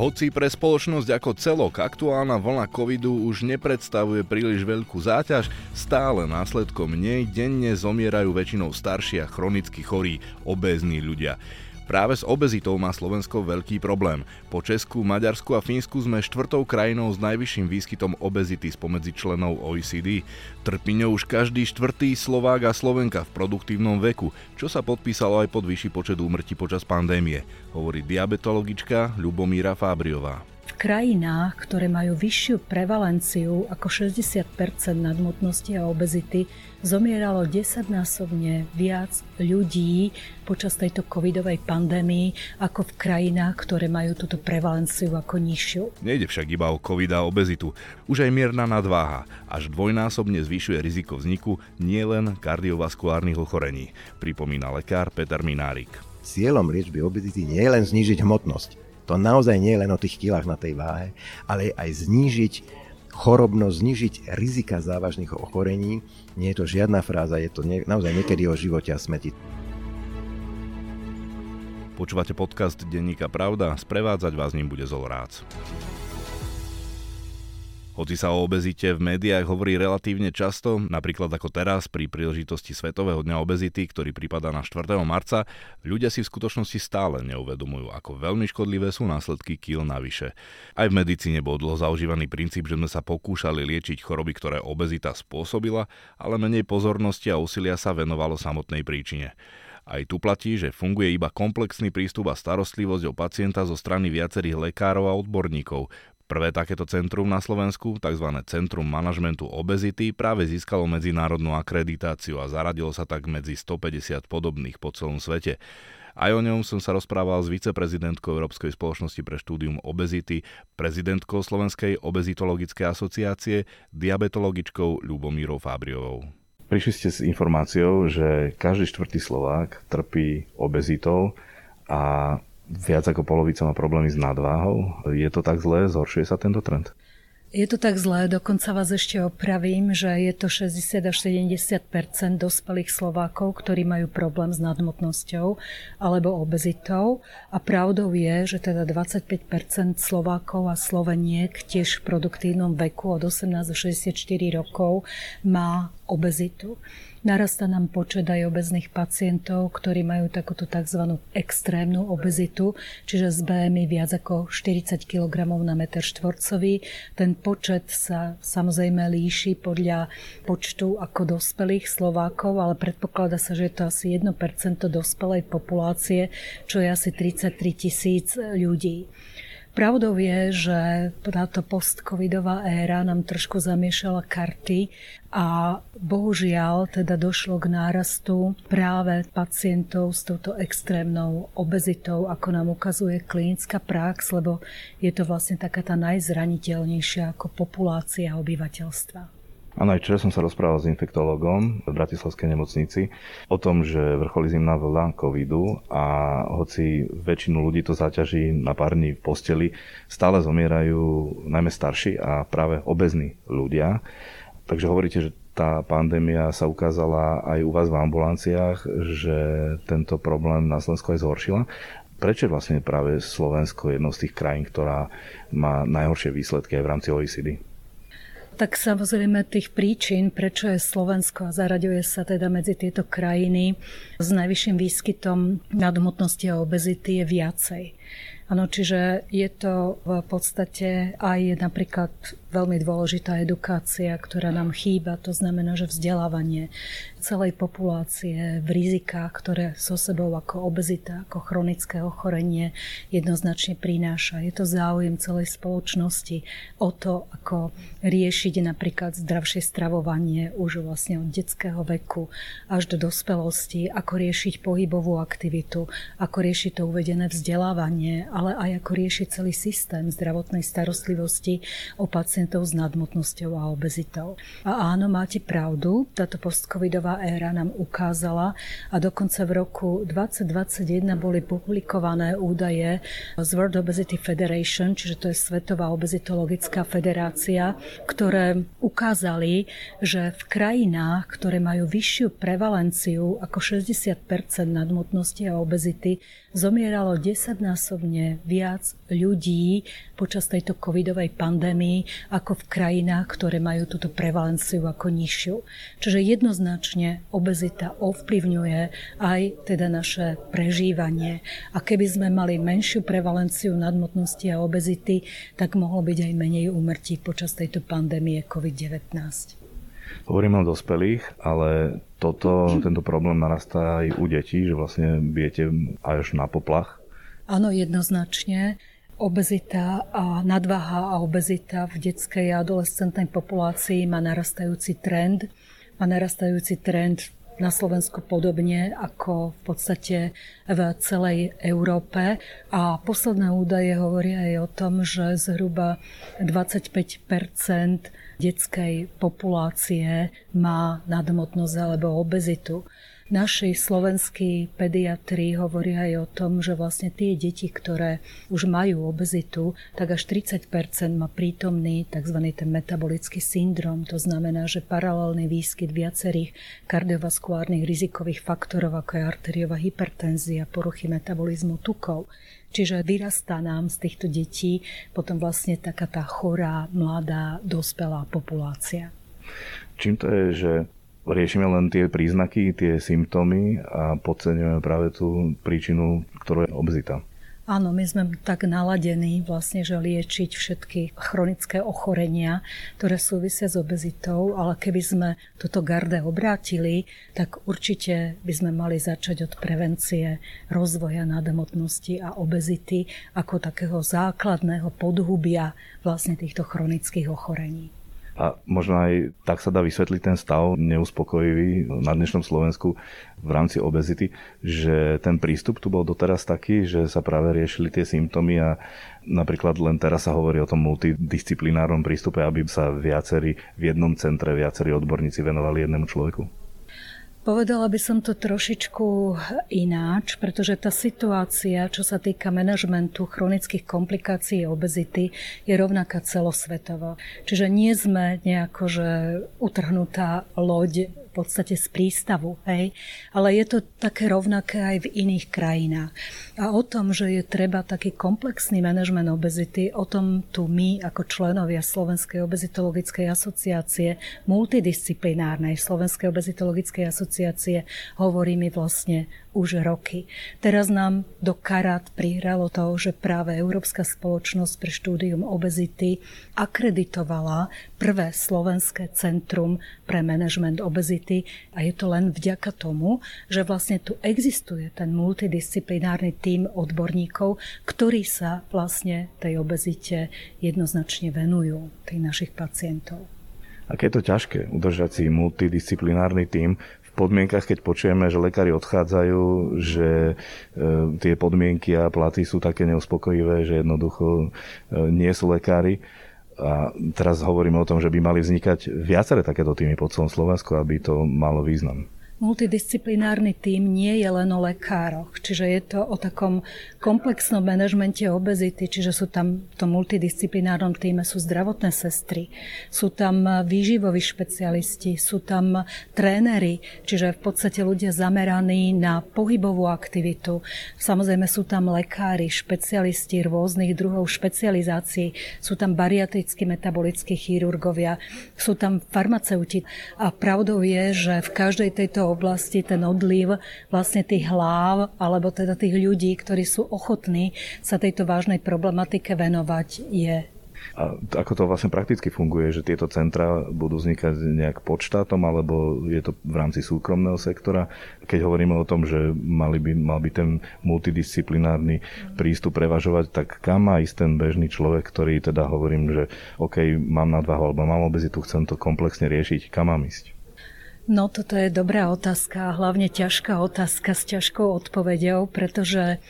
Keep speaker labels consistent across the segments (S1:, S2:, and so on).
S1: Hoci pre spoločnosť ako celok aktuálna vlna covidu už nepredstavuje príliš veľkú záťaž, stále následkom nej denne zomierajú väčšinou starší a chronicky chorí, obézní ľudia. Práve s obezitou má Slovensko veľký problém. Po Česku, Maďarsku a Fínsku sme štvrtou krajinou s najvyšším výskytom obezity spomedzi členov OECD. Trpí už každý štvrtý Slovák a Slovenka v produktívnom veku, čo sa podpísalo aj pod vyšší počet úmrtí počas pandémie, hovorí diabetologička Ľubomíra Fábriová
S2: krajinách, ktoré majú vyššiu prevalenciu ako 60% nadmotnosti a obezity, zomieralo 10-násobne viac ľudí počas tejto covidovej pandémii ako v krajinách, ktoré majú túto prevalenciu ako nižšiu.
S1: Nejde však iba o covid a obezitu. Už aj mierna nadváha až dvojnásobne zvyšuje riziko vzniku nielen kardiovaskulárnych ochorení, pripomína lekár Peter Minárik.
S3: Cieľom liečby obezity nie je len znížiť hmotnosť, to naozaj nie je len o tých kilách na tej váhe, ale aj znížiť chorobnosť, znižiť rizika závažných ochorení. Nie je to žiadna fráza, je to naozaj niekedy o živote a smeti.
S1: Počúvate podcast Denníka Pravda, sprevádzať vás ním bude Zol Rác. Hoci sa o obezite v médiách hovorí relatívne často, napríklad ako teraz pri príležitosti Svetového dňa obezity, ktorý prípada na 4. marca, ľudia si v skutočnosti stále neuvedomujú, ako veľmi škodlivé sú následky kýl navyše. Aj v medicíne bol dlho zaužívaný princíp, že sme sa pokúšali liečiť choroby, ktoré obezita spôsobila, ale menej pozornosti a úsilia sa venovalo samotnej príčine. Aj tu platí, že funguje iba komplexný prístup a starostlivosť o pacienta zo strany viacerých lekárov a odborníkov, Prvé takéto centrum na Slovensku, tzv. Centrum manažmentu obezity, práve získalo medzinárodnú akreditáciu a zaradilo sa tak medzi 150 podobných po celom svete. Aj o ňom som sa rozprával s viceprezidentkou Európskej spoločnosti pre štúdium obezity, prezidentkou Slovenskej obezitologickej asociácie, diabetologičkou Ľubomírou Fábriovou.
S4: Prišli ste s informáciou, že každý štvrtý Slovák trpí obezitou a viac ako polovica má problémy s nadváhou. Je to tak zlé? Zhoršuje sa tento trend?
S2: Je to tak zlé, dokonca vás ešte opravím, že je to 60 až 70% dospelých Slovákov, ktorí majú problém s nadmotnosťou alebo obezitou. A pravdou je, že teda 25% Slovákov a Sloveniek tiež v produktívnom veku od 18 do 64 rokov má obezitu. Narasta nám počet aj obezných pacientov, ktorí majú takúto tzv. extrémnu obezitu, čiže z BMI viac ako 40 kg na meter štvorcový. Ten počet sa samozrejme líši podľa počtu ako dospelých Slovákov, ale predpokladá sa, že je to asi 1% dospelej populácie, čo je asi 33 tisíc ľudí. Pravdou je, že táto post-covidová éra nám trošku zamiešala karty a bohužiaľ teda došlo k nárastu práve pacientov s touto extrémnou obezitou, ako nám ukazuje klinická prax, lebo je to vlastne taká tá najzraniteľnejšia ako populácia obyvateľstva.
S4: Áno, aj včera som sa rozprával s infektologom v Bratislavskej nemocnici o tom, že vrcholí zimná vlna covidu a hoci väčšinu ľudí to zaťaží na pár dní v posteli, stále zomierajú najmä starší a práve obezní ľudia. Takže hovoríte, že tá pandémia sa ukázala aj u vás v ambulanciách, že tento problém na Slovensku aj zhoršila. Prečo je vlastne práve Slovensko jednou z tých krajín, ktorá má najhoršie výsledky aj v rámci OECD?
S2: Tak samozrejme tých príčin, prečo je Slovensko a zaraďuje sa teda medzi tieto krajiny s najvyšším výskytom nadhmotnosti a obezity je viacej. Áno, čiže je to v podstate aj napríklad veľmi dôležitá edukácia, ktorá nám chýba. To znamená, že vzdelávanie celej populácie v rizikách, ktoré so sebou ako obezita, ako chronické ochorenie jednoznačne prináša. Je to záujem celej spoločnosti o to, ako riešiť napríklad zdravšie stravovanie už vlastne od detského veku až do dospelosti, ako riešiť pohybovú aktivitu, ako riešiť to uvedené vzdelávanie, ale aj ako riešiť celý systém zdravotnej starostlivosti o pacientov s nadmotnosťou a obezitou. A áno, máte pravdu, táto postcovidová éra nám ukázala a dokonca v roku 2021 boli publikované údaje z World Obesity Federation, čiže to je Svetová obezitologická federácia, ktoré ukázali, že v krajinách, ktoré majú vyššiu prevalenciu ako 60% nadmotnosti a obezity, zomieralo 10-násobne podstatne viac ľudí počas tejto covidovej pandémii ako v krajinách, ktoré majú túto prevalenciu ako nižšiu. Čiže jednoznačne obezita ovplyvňuje aj teda naše prežívanie. A keby sme mali menšiu prevalenciu nadmotnosti a obezity, tak mohlo byť aj menej úmrtí počas tejto pandémie COVID-19.
S1: Hovoríme o dospelých, ale toto, tento problém narastá aj u detí, že vlastne bijete až na poplach.
S2: Áno, jednoznačne. Obezita a nadvaha a obezita v detskej a adolescentnej populácii má narastajúci trend. Má narastajúci trend na Slovensku podobne ako v podstate v celej Európe. A posledné údaje hovoria aj o tom, že zhruba 25% detskej populácie má nadmotnosť alebo obezitu. Naši slovenskí pediatri hovoria aj o tom, že vlastne tie deti, ktoré už majú obezitu, tak až 30% má prítomný tzv. ten metabolický syndrom. To znamená, že paralelný výskyt viacerých kardiovaskulárnych rizikových faktorov, ako je arteriová hypertenzia, poruchy metabolizmu tukov. Čiže vyrastá nám z týchto detí potom vlastne taká tá chorá, mladá, dospelá populácia.
S1: Čím to je, že riešime len tie príznaky, tie symptómy a podceňujeme práve tú príčinu, ktorú je obzita.
S2: Áno, my sme tak naladení vlastne, že liečiť všetky chronické ochorenia, ktoré súvisia s obezitou, ale keby sme toto garde obrátili, tak určite by sme mali začať od prevencie rozvoja nadmotnosti a obezity ako takého základného podhubia vlastne týchto chronických ochorení.
S1: A možno aj tak sa dá vysvetliť ten stav neuspokojivý na dnešnom Slovensku v rámci obezity, že ten prístup tu bol doteraz taký, že sa práve riešili tie symptómy a napríklad len teraz sa hovorí o tom multidisciplinárnom prístupe, aby sa viacerí v jednom centre, viacerí odborníci venovali jednému človeku.
S2: Povedala by som to trošičku ináč, pretože tá situácia, čo sa týka manažmentu chronických komplikácií obezity, je rovnaká celosvetovo. Čiže nie sme nejako, že utrhnutá loď v podstate z prístavu, hej? ale je to také rovnaké aj v iných krajinách. A o tom, že je treba taký komplexný manažment obezity, o tom tu my ako členovia Slovenskej obezitologickej asociácie, multidisciplinárnej Slovenskej obezitologickej asociácie hovoríme vlastne už roky. Teraz nám do karát prihralo to, že práve Európska spoločnosť pre štúdium obezity akreditovala prvé slovenské centrum pre manažment obezity a je to len vďaka tomu, že vlastne tu existuje ten multidisciplinárny tím odborníkov, ktorí sa vlastne tej obezite jednoznačne venujú, tých našich pacientov.
S1: Aké je to ťažké udržať si multidisciplinárny tím podmienkach, keď počujeme, že lekári odchádzajú, že e, tie podmienky a platy sú také neuspokojivé, že jednoducho e, nie sú lekári. A teraz hovoríme o tom, že by mali vznikať viaceré takéto týmy po celom Slovensku, aby to malo význam
S2: multidisciplinárny tím nie je len o lekároch, čiže je to o takom komplexnom manažmente obezity, čiže sú tam v tom multidisciplinárnom týme sú zdravotné sestry, sú tam výživoví špecialisti, sú tam tréneri, čiže v podstate ľudia zameraní na pohybovú aktivitu. Samozrejme sú tam lekári, špecialisti rôznych druhov špecializácií, sú tam bariatrickí metabolickí chirurgovia, sú tam farmaceuti. A pravdou je, že v každej tejto oblasti ten odliv vlastne tých hlav alebo teda tých ľudí, ktorí sú ochotní sa tejto vážnej problematike venovať je
S1: a ako to vlastne prakticky funguje, že tieto centra budú vznikať nejak pod štátom, alebo je to v rámci súkromného sektora? Keď hovoríme o tom, že mali by, mal by ten multidisciplinárny prístup prevažovať, tak kam má ísť ten bežný človek, ktorý teda hovorím, že OK, mám nadvahu alebo mám obezitu, chcem to komplexne riešiť, kam mám ísť?
S2: No toto je dobrá otázka hlavne ťažká otázka s ťažkou odpovedou, pretože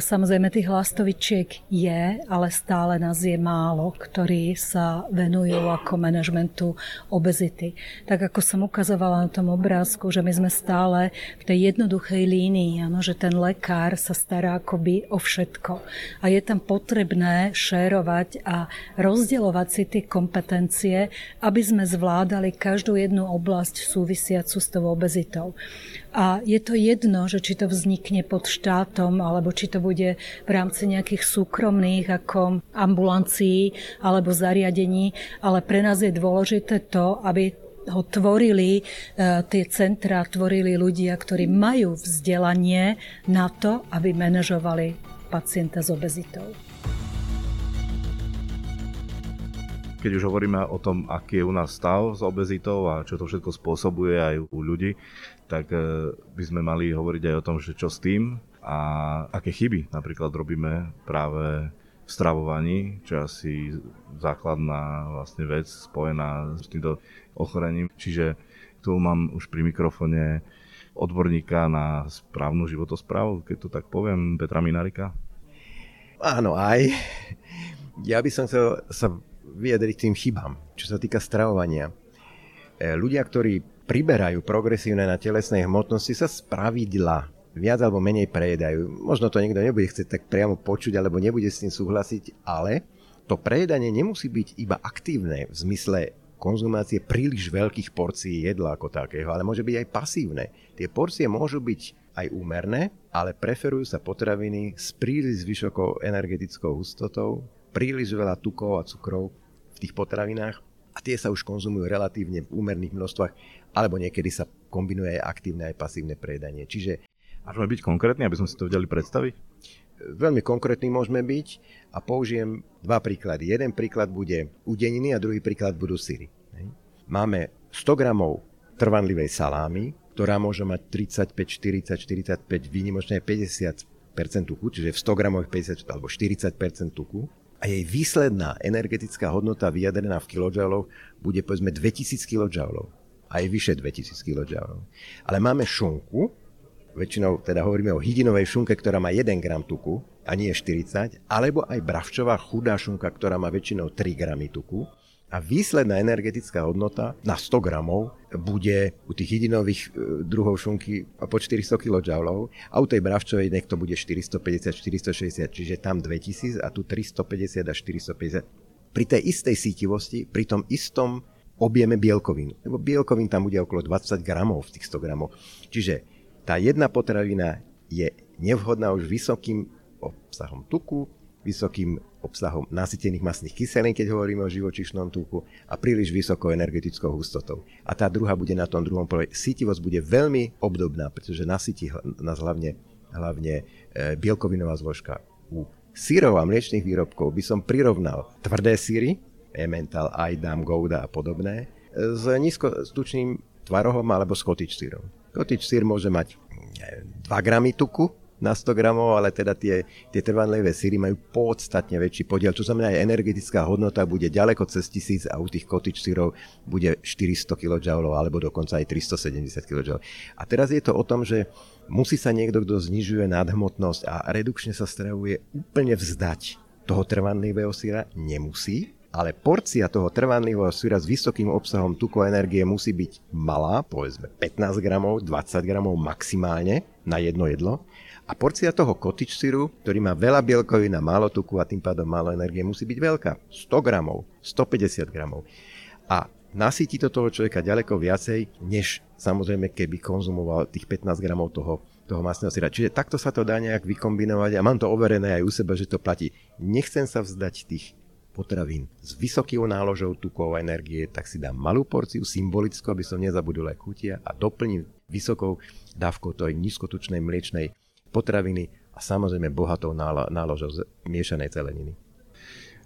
S2: Samozrejme, tých hlastovičiek je, ale stále nás je málo, ktorí sa venujú ako manažmentu obezity. Tak ako som ukazovala na tom obrázku, že my sme stále v tej jednoduchej línii, ano, že ten lekár sa stará akoby o všetko. A je tam potrebné šérovať a rozdielovať si tie kompetencie, aby sme zvládali každú jednu oblasť súvisiacu s tou obezitou. A je to jedno, že či to vznikne pod štátom, alebo či to bude v rámci nejakých súkromných ako ambulancií alebo zariadení, ale pre nás je dôležité to, aby ho tvorili, e, tie centra tvorili ľudia, ktorí majú vzdelanie na to, aby manažovali pacienta s obezitou.
S1: Keď už hovoríme o tom, aký je u nás stav s obezitou a čo to všetko spôsobuje aj u ľudí, tak e, by sme mali hovoriť aj o tom, že čo s tým a aké chyby napríklad robíme práve v stravovaní, čo je asi základná vlastne vec spojená s týmto ochorením. Čiže tu mám už pri mikrofone odborníka na správnu životosprávu, keď to tak poviem, Petra Minarika.
S3: Áno, aj. Ja by som chcel sa vyjadriť tým chybám, čo sa týka stravovania. E, ľudia, ktorí priberajú progresívne na telesnej hmotnosti, sa spravidla viac alebo menej prejedajú. Možno to niekto nebude chcieť tak priamo počuť, alebo nebude s tým súhlasiť, ale to prejedanie nemusí byť iba aktívne v zmysle konzumácie príliš veľkých porcií jedla ako takého, ale môže byť aj pasívne. Tie porcie môžu byť aj úmerné, ale preferujú sa potraviny s príliš vysokou energetickou hustotou, príliš veľa tukov a cukrov tých potravinách a tie sa už konzumujú relatívne v úmerných množstvách, alebo niekedy sa kombinuje aj aktívne aj pasívne prejedanie. Čiže
S1: Môžeme byť konkrétni, aby sme si to vedeli predstaviť?
S3: Veľmi konkrétny môžeme byť a použijem dva príklady. Jeden príklad bude udeniny a druhý príklad budú syry. Máme 100 gramov trvanlivej salámy, ktorá môže mať 35, 40, 45, výnimočne 50 tuku, čiže v 100 gramoch 50 alebo 40% tuku a jej výsledná energetická hodnota vyjadrená v kilojouloch bude povedzme 2000 kJ, aj vyše 2000 kJ. Ale máme šunku, väčšinou teda hovoríme o hydinovej šunke, ktorá má 1 gram tuku a nie 40, alebo aj bravčová chudá šunka, ktorá má väčšinou 3 gramy tuku a výsledná energetická hodnota na 100 gramov bude u tých jedinových e, druhov šunky po 400 kJ a u tej bravčovej nech to bude 450-460, čiže tam 2000 a tu 350 až 450. Pri tej istej sítivosti, pri tom istom objeme bielkovín, lebo bielkovín tam bude okolo 20 gramov v tých 100 gramov. Čiže tá jedna potravina je nevhodná už vysokým obsahom tuku, vysokým obsahom nasytených masných kyselín, keď hovoríme o živočišnom tuku a príliš vysokou energetickou hustotou. A tá druhá bude na tom druhom pole. Sítivosť bude veľmi obdobná, pretože nasytí nás hlavne, hlavne e, bielkovinová zložka. U sírov a mliečných výrobkov by som prirovnal tvrdé síry, Emmental, Aidam, Gouda a podobné, s nízkostučným tvarohom alebo s cottage sírom. Cottage sír môže mať 2 gramy tuku, na 100 gramov, ale teda tie, tie trvanlivé síry majú podstatne väčší podiel, čo znamená aj energetická hodnota bude ďaleko cez 1000 a u tých cottage sírov bude 400 kJ alebo dokonca aj 370 kJ. A teraz je to o tom, že musí sa niekto, kto znižuje nadhmotnosť a redukčne sa stravuje, úplne vzdať toho trvanlivého síra, nemusí, ale porcia toho trvanlivého syra s vysokým obsahom tuku energie musí byť malá, povedzme 15 gramov, 20 gramov maximálne na jedno jedlo a porcia toho cottage syru, ktorý má veľa bielkovín a málo tuku a tým pádom málo energie, musí byť veľká. 100 gramov, 150 gramov. A nasytí to toho človeka ďaleko viacej, než samozrejme keby konzumoval tých 15 gramov toho, toho masného syra. Čiže takto sa to dá nejak vykombinovať a mám to overené aj u seba, že to platí. Nechcem sa vzdať tých potravín s vysokou náložou tukov a energie, tak si dám malú porciu symbolickú, aby som nezabudol aj chutia a doplním vysokou dávkou tej nízkotučnej mliečnej potraviny a samozrejme bohatou náložou miešanej zeleniny.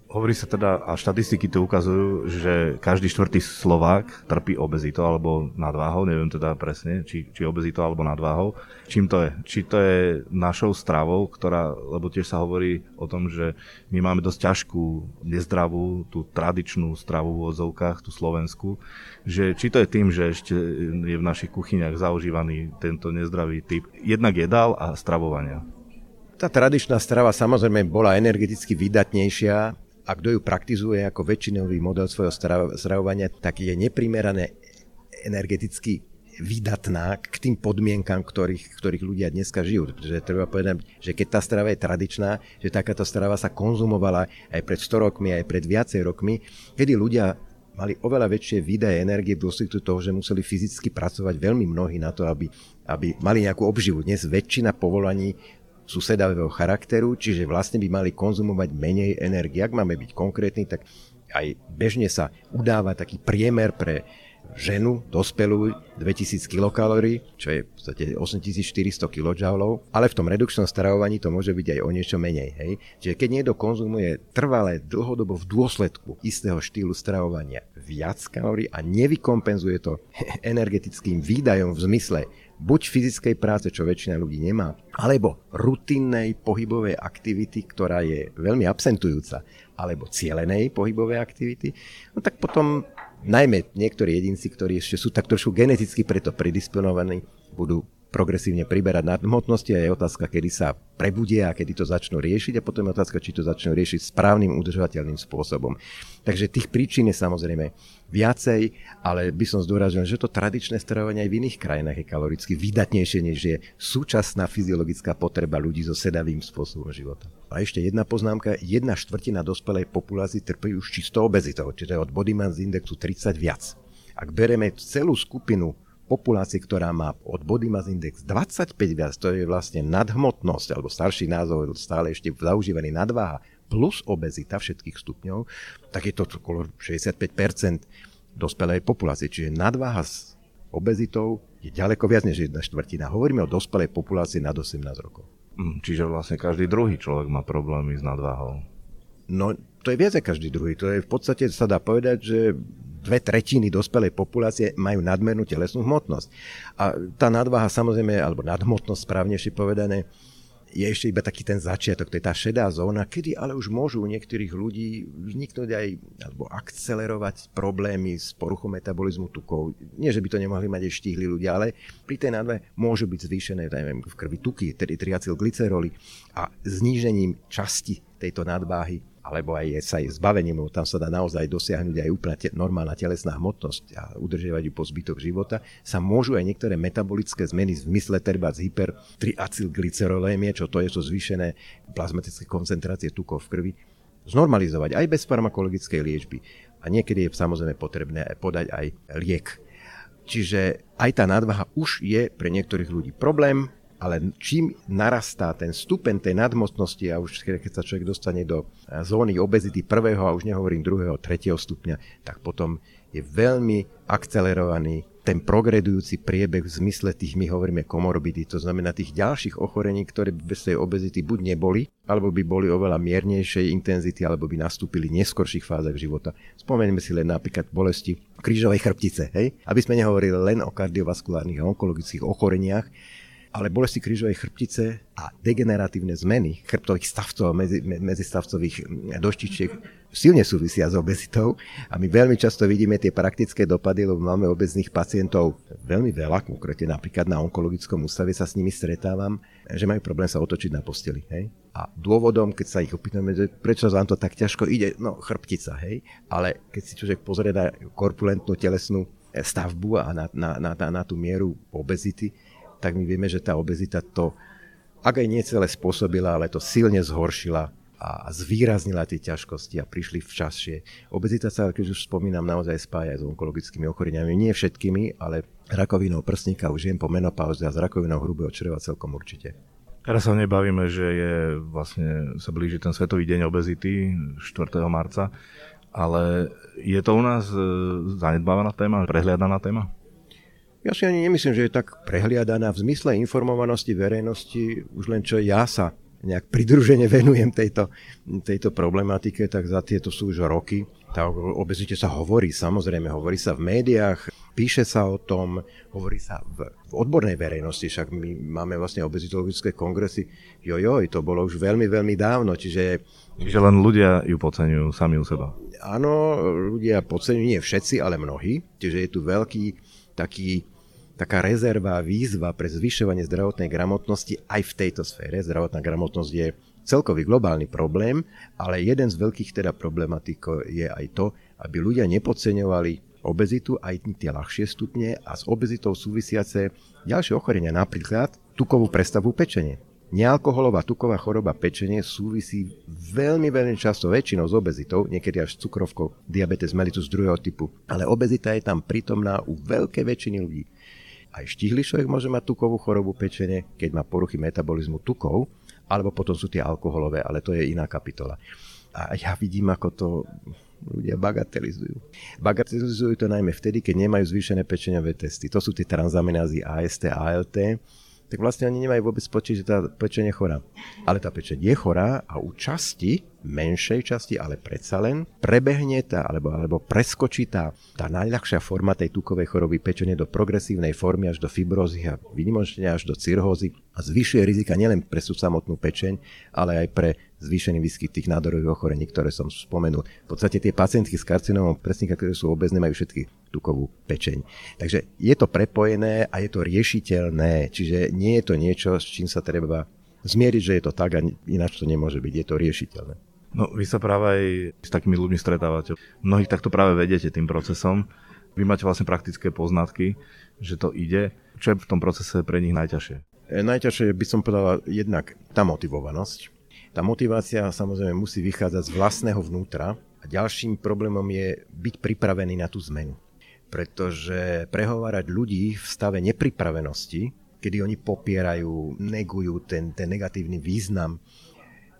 S1: Hovorí sa teda, a štatistiky to ukazujú, že každý štvrtý Slovák trpí obezitou alebo nadváhou, neviem teda presne, či, či obezitou alebo nadváhou. Čím to je? Či to je našou stravou, ktorá, lebo tiež sa hovorí o tom, že my máme dosť ťažkú, nezdravú, tú tradičnú stravu v ozovkách, tú slovenskú, že či to je tým, že ešte je v našich kuchyniach zaužívaný tento nezdravý typ jednak jedál a stravovania.
S3: Tá tradičná strava samozrejme bola energeticky vydatnejšia, a kto ju praktizuje ako väčšinový model svojho stravovania, tak je neprimerané energeticky vydatná k tým podmienkam, ktorých, ktorých ľudia dneska žijú. Pretože treba povedať, že keď tá strava je tradičná, že takáto strava sa konzumovala aj pred 100 rokmi, aj pred viacej rokmi, kedy ľudia mali oveľa väčšie výdaje energie v dôsledku toho, že museli fyzicky pracovať veľmi mnohí na to, aby, aby mali nejakú obživu. Dnes väčšina povolaní sú sedavého charakteru, čiže vlastne by mali konzumovať menej energie. Ak máme byť konkrétni, tak aj bežne sa udáva taký priemer pre ženu, dospelú, 2000 kilokalórií, čo je v podstate 8400 kJ, ale v tom redukčnom stravovaní to môže byť aj o niečo menej. Hej? Čiže keď niekto konzumuje trvalé dlhodobo v dôsledku istého štýlu stravovania viac kalórií a nevykompenzuje to energetickým výdajom v zmysle buď fyzickej práce, čo väčšina ľudí nemá, alebo rutinnej pohybovej aktivity, ktorá je veľmi absentujúca, alebo cielenej pohybovej aktivity, no tak potom najmä niektorí jedinci, ktorí ešte sú tak trošku geneticky preto predisponovaní, budú progresívne priberať nadhmotnosti a je otázka, kedy sa prebudia a kedy to začnú riešiť a potom je otázka, či to začnú riešiť správnym, udržateľným spôsobom. Takže tých príčin je samozrejme viacej, ale by som zdôraznil, že to tradičné stravovanie aj v iných krajinách je kaloricky vydatnejšie, než je súčasná fyziologická potreba ľudí so sedavým spôsobom života. A ešte jedna poznámka, jedna štvrtina dospelej populácie trpí už čisto obezitou, čiže od body mass indexu 30 viac. Ak bereme celú skupinu populácie, ktorá má od body mass index 25 viac, to je vlastne nadhmotnosť, alebo starší názov, stále ešte zaužívaný nadváha, plus obezita všetkých stupňov, tak je to okolo 65% dospelej populácie. Čiže nadváha s obezitou je ďaleko viac než jedna štvrtina. Hovoríme o dospelej populácii nad 18 rokov.
S1: Mm, čiže vlastne každý druhý človek má problémy s nadváhou.
S3: No, to je viac každý druhý. To je v podstate, sa dá povedať, že dve tretiny dospelej populácie majú nadmernú telesnú hmotnosť. A tá nadváha samozrejme, alebo nadhmotnosť správnejšie povedané, je ešte iba taký ten začiatok, to je tá šedá zóna, kedy ale už môžu u niektorých ľudí vzniknúť aj, alebo akcelerovať problémy s poruchou metabolizmu tukov. Nie, že by to nemohli mať aj štíhli ľudia, ale pri tej nadve môžu byť zvýšené neviem, v krvi tuky, tedy triacylglyceroly a znížením časti tejto nadváhy alebo aj sa aj zbavením, lebo tam sa dá naozaj dosiahnuť aj úplne te, normálna telesná hmotnosť a udržiavať ju po zbytok života, sa môžu aj niektoré metabolické zmeny v zmysle treba z hypertriacylglycerolémie, čo to je to zvýšené plazmatické koncentrácie tukov v krvi, znormalizovať aj bez farmakologickej liečby. A niekedy je samozrejme potrebné podať aj liek. Čiže aj tá nadvaha už je pre niektorých ľudí problém, ale čím narastá ten stupeň tej nadmocnosti a už keď sa človek dostane do eh, zóny obezity prvého a už nehovorím druhého, tretieho stupňa, tak potom je veľmi akcelerovaný ten progredujúci priebeh v zmysle tých, my hovoríme komorbidí, to znamená tých ďalších ochorení, ktoré bez tej obezity buď neboli, alebo by boli oveľa miernejšej intenzity, alebo by nastúpili v neskorších fázach života. Spomeňme si len napríklad bolesti krížovej chrbtice, hej? aby sme nehovorili len o kardiovaskulárnych a onkologických ochoreniach, ale bolesti krížovej chrbtice a degeneratívne zmeny chrbtových stavcov a medzi, medzistavcových doštičiek silne súvisia s obezitou a my veľmi často vidíme tie praktické dopady, lebo máme obezných pacientov veľmi veľa, konkrétne napríklad na onkologickom ústave sa s nimi stretávam, že majú problém sa otočiť na posteli. Hej? A dôvodom, keď sa ich opýtame, prečo vám to tak ťažko ide, no chrbtica, hej, ale keď si človek pozrie na korpulentnú telesnú stavbu a na, na, na, na tú mieru obezity, tak my vieme, že tá obezita to, ak aj nie celé spôsobila, ale to silne zhoršila a zvýraznila tie ťažkosti a prišli včasšie. Obezita sa, keď už spomínam, naozaj spája s onkologickými ochoreniami. Nie všetkými, ale rakovinou prsníka už jem po menopauze a s rakovinou hrubého čreva celkom určite.
S1: Teraz sa nebavíme, že je vlastne, sa blíži ten Svetový deň obezity 4. marca, ale je to u nás e, zanedbávaná téma, prehliadaná téma?
S3: Ja si ani nemyslím, že je tak prehliadaná v zmysle informovanosti verejnosti, už len čo ja sa nejak pridružene venujem tejto, tejto problematike, tak za tieto sú už roky. Tá obezite sa hovorí, samozrejme, hovorí sa v médiách, píše sa o tom, hovorí sa v, v odbornej verejnosti, však my máme vlastne obezitologické kongresy, jojoj, to bolo už veľmi, veľmi dávno, čiže...
S1: Čiže len ľudia ju podceňujú sami u seba.
S3: Áno, ľudia podceňujú, nie všetci, ale mnohí, čiže je tu veľký taký taká rezerva, výzva pre zvyšovanie zdravotnej gramotnosti aj v tejto sfére. Zdravotná gramotnosť je celkový globálny problém, ale jeden z veľkých teda problematik je aj to, aby ľudia nepodceňovali obezitu, aj tie ľahšie stupne a s obezitou súvisiace ďalšie ochorenia, napríklad tukovú prestavu pečenie. Nealkoholová tuková choroba pečenie súvisí veľmi, veľmi často väčšinou s obezitou, niekedy až s cukrovkou, diabetes mellitus druhého typu. Ale obezita je tam prítomná u veľkej väčšiny ľudí. Aj štihlišovek môže mať tukovú chorobu pečene, keď má poruchy metabolizmu tukov, alebo potom sú tie alkoholové, ale to je iná kapitola. A ja vidím, ako to ľudia bagatelizujú. Bagatelizujú to najmä vtedy, keď nemajú zvýšené pečeňové testy. To sú tie tranzaminázy AST, ALT, tak vlastne oni nemajú vôbec pocit, že tá pečeň je chorá. Ale tá pečeň je chorá a u časti, menšej časti, ale predsa len, prebehne tá, alebo, alebo preskočí tá, tá najľahšia forma tej tukovej choroby pečenie do progresívnej formy až do fibrózy a vynimočne až do cirhózy a zvyšuje rizika nielen pre sú samotnú pečeň, ale aj pre zvýšený výskyt tých nádorových ochorení, ktoré som spomenul. V podstate tie pacientky s karcinómom prsníka, ktoré sú obezné, majú všetky tukovú pečeň. Takže je to prepojené a je to riešiteľné, čiže nie je to niečo, s čím sa treba zmieriť, že je to tak a ináč to nemôže byť, je to riešiteľné.
S1: No, vy sa práve aj s takými ľuďmi stretávate. Mnohých takto práve vedete tým procesom. Vy máte vlastne praktické poznatky, že to ide. Čo je v tom procese pre nich najťažšie?
S3: E, najťažšie by som povedal jednak tá motivovanosť tá motivácia samozrejme musí vychádzať z vlastného vnútra a ďalším problémom je byť pripravený na tú zmenu. Pretože prehovárať ľudí v stave nepripravenosti, kedy oni popierajú, negujú ten, ten negatívny význam,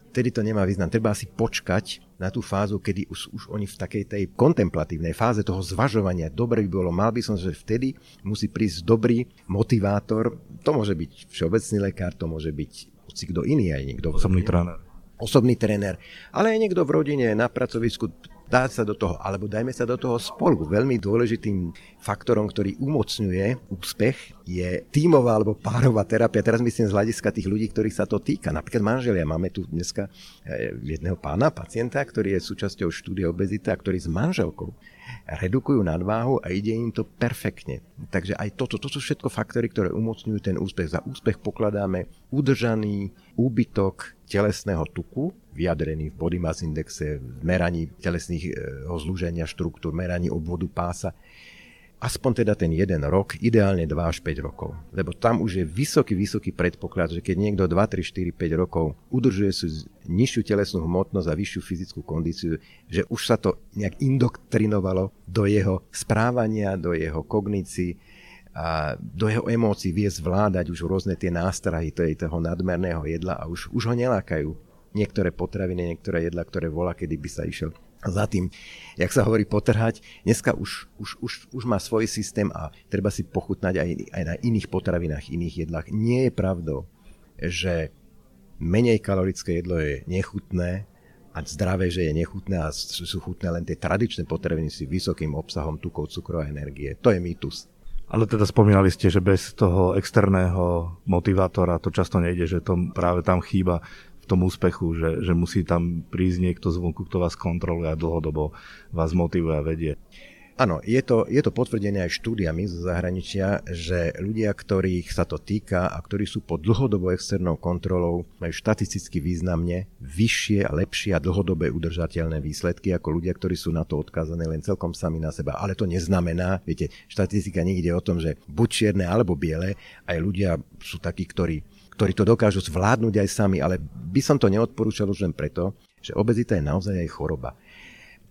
S3: vtedy to nemá význam. Treba si počkať na tú fázu, kedy už, už oni v takej tej kontemplatívnej fáze toho zvažovania, dobre by bolo, mal by som, že vtedy musí prísť dobrý motivátor. To môže byť všeobecný lekár, to môže byť hoci kto iný, aj niekto.
S1: Osobný tréner
S3: osobný tréner, ale aj niekto v rodine, na pracovisku, dá sa do toho, alebo dajme sa do toho spolu. Veľmi dôležitým faktorom, ktorý umocňuje úspech, je tímová alebo párová terapia. Teraz myslím z hľadiska tých ľudí, ktorých sa to týka. Napríklad manželia. Máme tu dneska eh, jedného pána, pacienta, ktorý je súčasťou štúdie obezity a ktorý s manželkou redukujú nadváhu a ide im to perfektne. Takže aj toto, to sú všetko faktory, ktoré umocňujú ten úspech. Za úspech pokladáme udržaný úbytok telesného tuku, vyjadrený v body mass indexe, v meraní telesného eh, zlúženia štruktúr, meraní obvodu pása, aspoň teda ten jeden rok, ideálne 2 až 5 rokov. Lebo tam už je vysoký, vysoký predpoklad, že keď niekto 2, 3, 4, 5 rokov udržuje si nižšiu telesnú hmotnosť a vyššiu fyzickú kondíciu, že už sa to nejak indoktrinovalo do jeho správania, do jeho kognícií, a do jeho emócií vie zvládať už rôzne tie nástrahy toho nadmerného jedla a už, už ho nelákajú niektoré potraviny, niektoré jedla, ktoré volá, kedy by sa išiel za tým, jak sa hovorí, potrhať. Dneska už, už, už, už má svoj systém a treba si pochutnať aj, aj na iných potravinách, iných jedlách. Nie je pravdou, že menej kalorické jedlo je nechutné a zdravé, že je nechutné a sú chutné len tie tradičné potraviny s vysokým obsahom tukov, cukru a energie. To je mýtus.
S1: Ale teda spomínali ste, že bez toho externého motivátora to často nejde, že to práve tam chýba tom úspechu, že, že musí tam prísť niekto zvonku, kto vás kontroluje a dlhodobo vás motivuje a vedie.
S3: Áno, je to, je to potvrdené aj štúdiami zo zahraničia, že ľudia, ktorých sa to týka a ktorí sú pod dlhodobou externou kontrolou, majú štatisticky významne vyššie a lepšie a dlhodobé udržateľné výsledky ako ľudia, ktorí sú na to odkázaní len celkom sami na seba. Ale to neznamená, viete, štatistika nikde o tom, že buď čierne alebo biele, aj ľudia sú takí, ktorí ktorí to dokážu zvládnuť aj sami, ale by som to neodporúčal už len preto, že obezita je naozaj aj choroba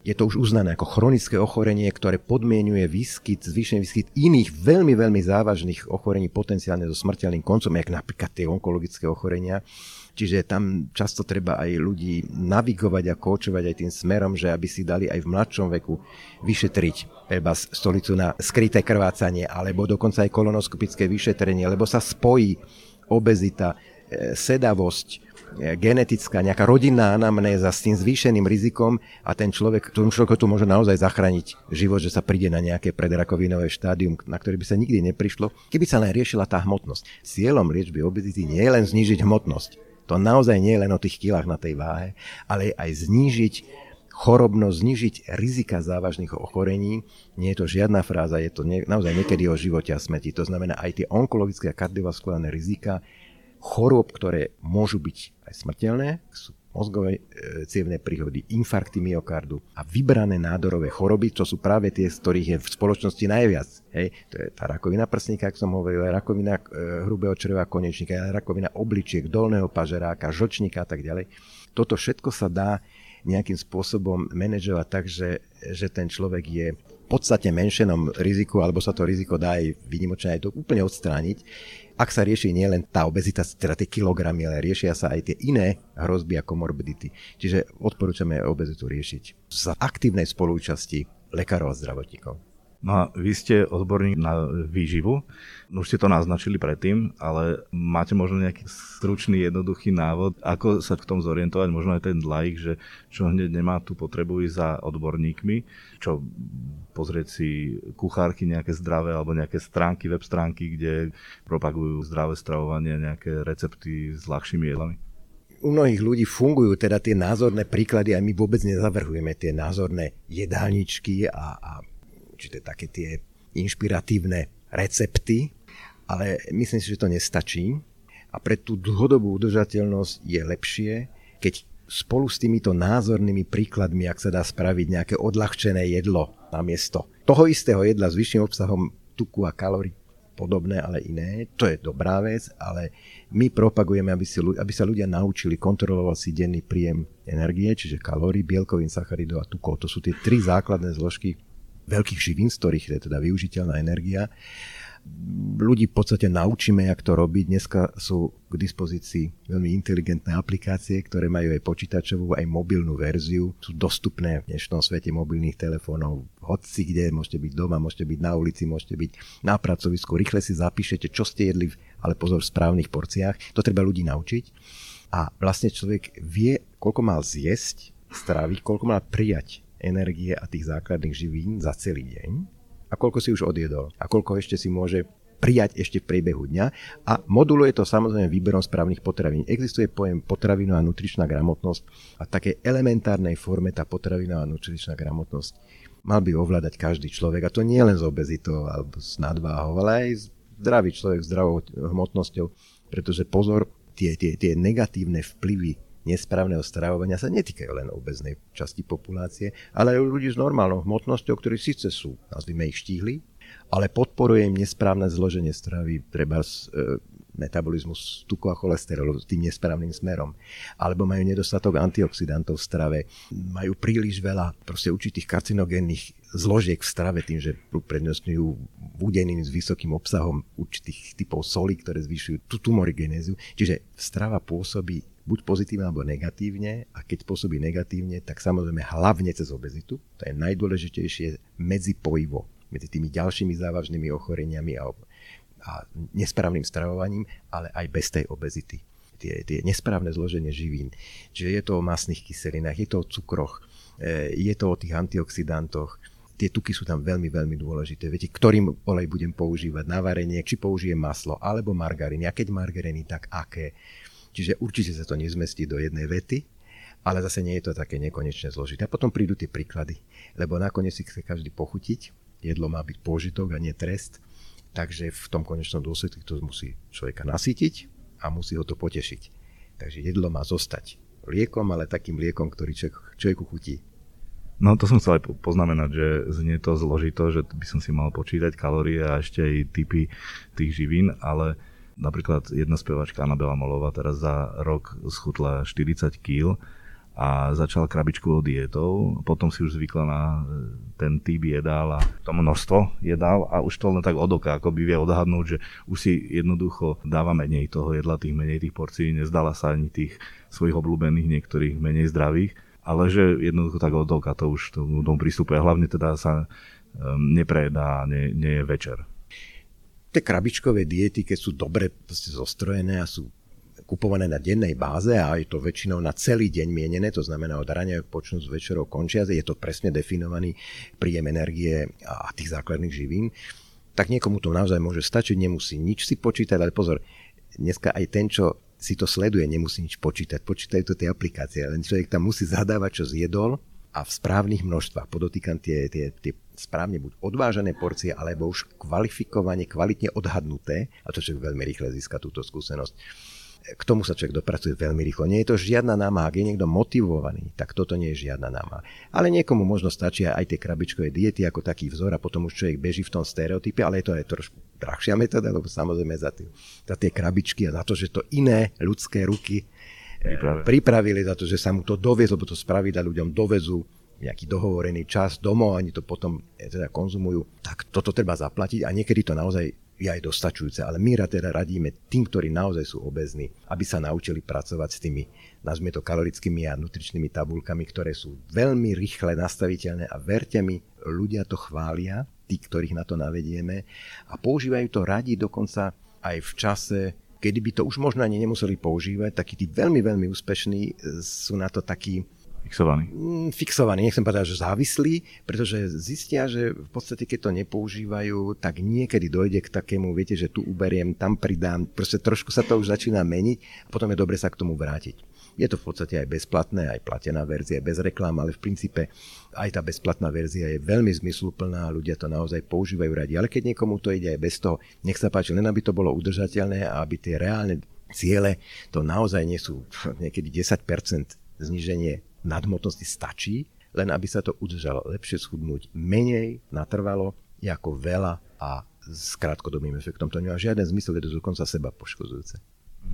S3: je to už uznané ako chronické ochorenie, ktoré podmienuje výskyt, zvýšený výskyt iných veľmi, veľmi závažných ochorení potenciálne so smrteľným koncom, jak napríklad tie onkologické ochorenia. Čiže tam často treba aj ľudí navigovať a koučovať aj tým smerom, že aby si dali aj v mladšom veku vyšetriť treba stolicu na skryté krvácanie alebo dokonca aj kolonoskopické vyšetrenie, lebo sa spojí obezita, e, sedavosť, genetická, nejaká rodinná anamnéza s tým zvýšeným rizikom a ten človek, tomu človeku tu môže naozaj zachrániť život, že sa príde na nejaké predrakovinové štádium, na ktoré by sa nikdy neprišlo, keby sa len riešila tá hmotnosť. Cieľom liečby obezity nie je len znížiť hmotnosť. To naozaj nie je len o tých kilách na tej váhe, ale aj znížiť chorobnosť, znižiť rizika závažných ochorení. Nie je to žiadna fráza, je to nie, naozaj niekedy o živote a smrti. To znamená aj tie onkologické a kardiovaskulárne rizika chorôb, ktoré môžu byť aj smrteľné, sú mozgové e, cievne príhody, infarkty myokardu a vybrané nádorové choroby, to sú práve tie, z ktorých je v spoločnosti najviac. Hej, to je tá rakovina prsníka, ako som hovoril, rakovina e, hrubého čreva konečníka, rakovina obličiek, dolného pažeráka, žočníka a tak ďalej. Toto všetko sa dá nejakým spôsobom manažovať tak, že, že ten človek je v podstate menšenom riziku, alebo sa to riziko dá aj výnimočne aj to úplne odstrániť. Ak sa rieši nielen tá obezita, teda tie kilogramy, ale riešia sa aj tie iné hrozby ako morbidity. Čiže odporúčame obezitu riešiť za aktívnej spolúčasti lekárov a zdravotníkov.
S1: No a vy ste odborník na výživu, už ste to naznačili predtým, ale máte možno nejaký stručný, jednoduchý návod, ako sa v tom zorientovať, možno aj ten laik, že čo hneď nemá tú potrebu ísť za odborníkmi, čo pozrieť si kuchárky nejaké zdravé alebo nejaké stránky, web stránky, kde propagujú zdravé stravovanie, nejaké recepty s ľahšími jedlami?
S3: u mnohých ľudí fungujú teda tie názorné príklady a my vôbec nezavrhujeme tie názorné jedálničky a, a určité také tie inšpiratívne recepty, ale myslím si, že to nestačí a pre tú dlhodobú udržateľnosť je lepšie, keď spolu s týmito názornými príkladmi, ak sa dá spraviť nejaké odľahčené jedlo na miesto toho istého jedla s vyšším obsahom tuku a kalórií, podobné, ale iné. To je dobrá vec, ale my propagujeme, aby, si, aby sa ľudia naučili kontrolovať si denný príjem energie, čiže kalórií, bielkovín, sacharidov a tukov. To sú tie tri základné zložky veľkých živín, z ktorých je teda využiteľná energia. Ľudí v podstate naučíme, jak to robiť. Dneska sú k dispozícii veľmi inteligentné aplikácie, ktoré majú aj počítačovú, aj mobilnú verziu. Sú dostupné v dnešnom svete mobilných telefónov. Hoci kde, môžete byť doma, môžete byť na ulici, môžete byť na pracovisku. Rýchle si zapíšete, čo ste jedli, ale pozor, v správnych porciách. To treba ľudí naučiť. A vlastne človek vie, koľko mal zjesť stravy, koľko mal prijať energie a tých základných živín za celý deň? A koľko si už odjedol? A koľko ešte si môže prijať ešte v priebehu dňa? A moduluje to samozrejme výberom správnych potravín. Existuje pojem potravinová nutričná gramotnosť a v takej elementárnej forme tá potravinová nutričná gramotnosť mal by ovládať každý človek. A to nie len s obezitou alebo s nadváhou, ale aj zdravý človek s zdravou hmotnosťou, pretože pozor, tie, tie, tie negatívne vplyvy nesprávneho stravovania sa netýkajú len obeznej časti populácie, ale aj ľudí s normálnou hmotnosťou, ktorí síce sú, nazvime ich štíhli, ale podporuje im nesprávne zloženie stravy, treba e, metabolizmus tuku a cholesterolu tým nesprávnym smerom. Alebo majú nedostatok antioxidantov v strave, majú príliš veľa proste určitých karcinogénnych zložiek v strave tým, že prednostňujú budeniny s vysokým obsahom určitých typov soli, ktoré zvyšujú tú tumorigenéziu. Čiže strava pôsobí buď pozitívne alebo negatívne a keď pôsobí negatívne, tak samozrejme hlavne cez obezitu. To je najdôležitejšie medzipojivo medzi tými ďalšími závažnými ochoreniami a, a nesprávnym stravovaním, ale aj bez tej obezity. Tie, tie nesprávne zloženie živín. Čiže je to o masných kyselinách, je to o cukroch, e, je to o tých antioxidantoch, tie tuky sú tam veľmi, veľmi dôležité. Viete, ktorým olej budem používať na varenie, či použijem maslo alebo margarín. A keď margaríny, tak aké. Čiže určite sa to nezmestí do jednej vety, ale zase nie je to také nekonečne zložité. A potom prídu tie príklady, lebo nakoniec si chce každý pochutiť, jedlo má byť požitok a nie trest, takže v tom konečnom dôsledku to musí človeka nasýtiť a musí ho to potešiť. Takže jedlo má zostať liekom, ale takým liekom, ktorý človek, človeku chutí.
S1: No to som chcel aj poznamenať, že znie to zložito, že by som si mal počítať kalórie a ešte aj typy tých živín, ale Napríklad jedna spevačka Anabela Molová teraz za rok schutla 40 kg a začala krabičkovou dietou, potom si už zvykla na e, ten typ jedál a to množstvo jedál a už to len tak od oka, ako by vie odhadnúť, že už si jednoducho dáva menej toho jedla, tých menej tých porcií, nezdala sa ani tých svojich obľúbených, niektorých menej zdravých, ale že jednoducho tak od oka to už tomu, prístupuje. Hlavne teda sa um, neprejedá, nie, nie je večer
S3: tie krabičkové diety, keď sú dobre zostrojené a sú kupované na dennej báze a je to väčšinou na celý deň mienené, to znamená od rania počnú s večerou končia, je to presne definovaný príjem energie a tých základných živín, tak niekomu to naozaj môže stačiť, nemusí nič si počítať, ale pozor, dneska aj ten, čo si to sleduje, nemusí nič počítať, počítajú to tie aplikácie, len človek tam musí zadávať, čo zjedol a v správnych množstvách. Podotýkam tie, tie, tie správne buď odvážené porcie, alebo už kvalifikovane, kvalitne odhadnuté, a to človek veľmi rýchle získa túto skúsenosť. K tomu sa človek dopracuje veľmi rýchlo. Nie je to žiadna námaha. Ak je niekto motivovaný, tak toto nie je žiadna námaha. Ale niekomu možno stačia aj tie krabičkové diety ako taký vzor a potom už človek beží v tom stereotype, ale je to aj trošku drahšia metóda, lebo samozrejme za tie, za tie krabičky a za to, že to iné ľudské ruky
S1: pripravili.
S3: pripravili za to, že sa mu to doviezlo, lebo to spravidla ľuďom dovezú nejaký dohovorený čas domov, oni to potom eh, teda konzumujú, tak toto treba zaplatiť a niekedy to naozaj je aj dostačujúce. Ale my teda radíme tým, ktorí naozaj sú obezní, aby sa naučili pracovať s tými, nazvime to kalorickými a nutričnými tabulkami, ktoré sú veľmi rýchle nastaviteľné a verte mi, ľudia to chvália, tí, ktorých na to navedieme a používajú to radi dokonca aj v čase, kedy by to už možno ani nemuseli používať, takí tí veľmi, veľmi úspešní eh, sú na to takí
S1: Fixovaní.
S3: Mm, fixovaní, nechcem povedať, že závislí, pretože zistia, že v podstate keď to nepoužívajú, tak niekedy dojde k takému, viete, že tu uberiem, tam pridám, proste trošku sa to už začína meniť a potom je dobre sa k tomu vrátiť. Je to v podstate aj bezplatné, aj platená verzia, bez reklám, ale v princípe aj tá bezplatná verzia je veľmi zmysluplná a ľudia to naozaj používajú radi. Ale keď niekomu to ide aj bez toho, nech sa páči, len aby to bolo udržateľné a aby tie reálne ciele to naozaj nie sú niekedy 10% zniženie nadmotnosti stačí, len aby sa to udržalo. Lepšie schudnúť menej, natrvalo, ako veľa a s krátkodobým efektom. To nemá žiaden zmysel, je to dokonca seba poškozujúce.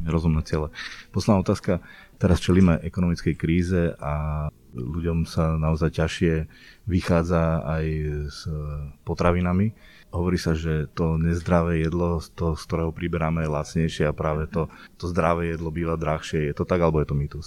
S1: Rozumné cieľe. Posledná otázka. Teraz čelíme ekonomickej kríze a ľuďom sa naozaj ťažšie vychádza aj s potravinami. Hovorí sa, že to nezdravé jedlo, to, z ktorého priberáme, je lacnejšie a práve to, to zdravé jedlo býva drahšie. Je to tak, alebo je to mýtus?